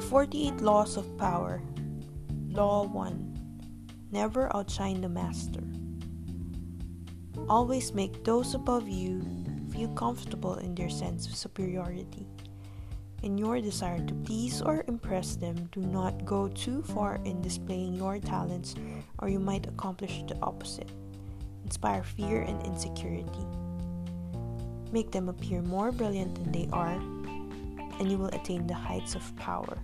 48 Laws of Power. Law 1 Never outshine the master. Always make those above you feel comfortable in their sense of superiority. In your desire to please or impress them, do not go too far in displaying your talents, or you might accomplish the opposite inspire fear and insecurity. Make them appear more brilliant than they are, and you will attain the heights of power.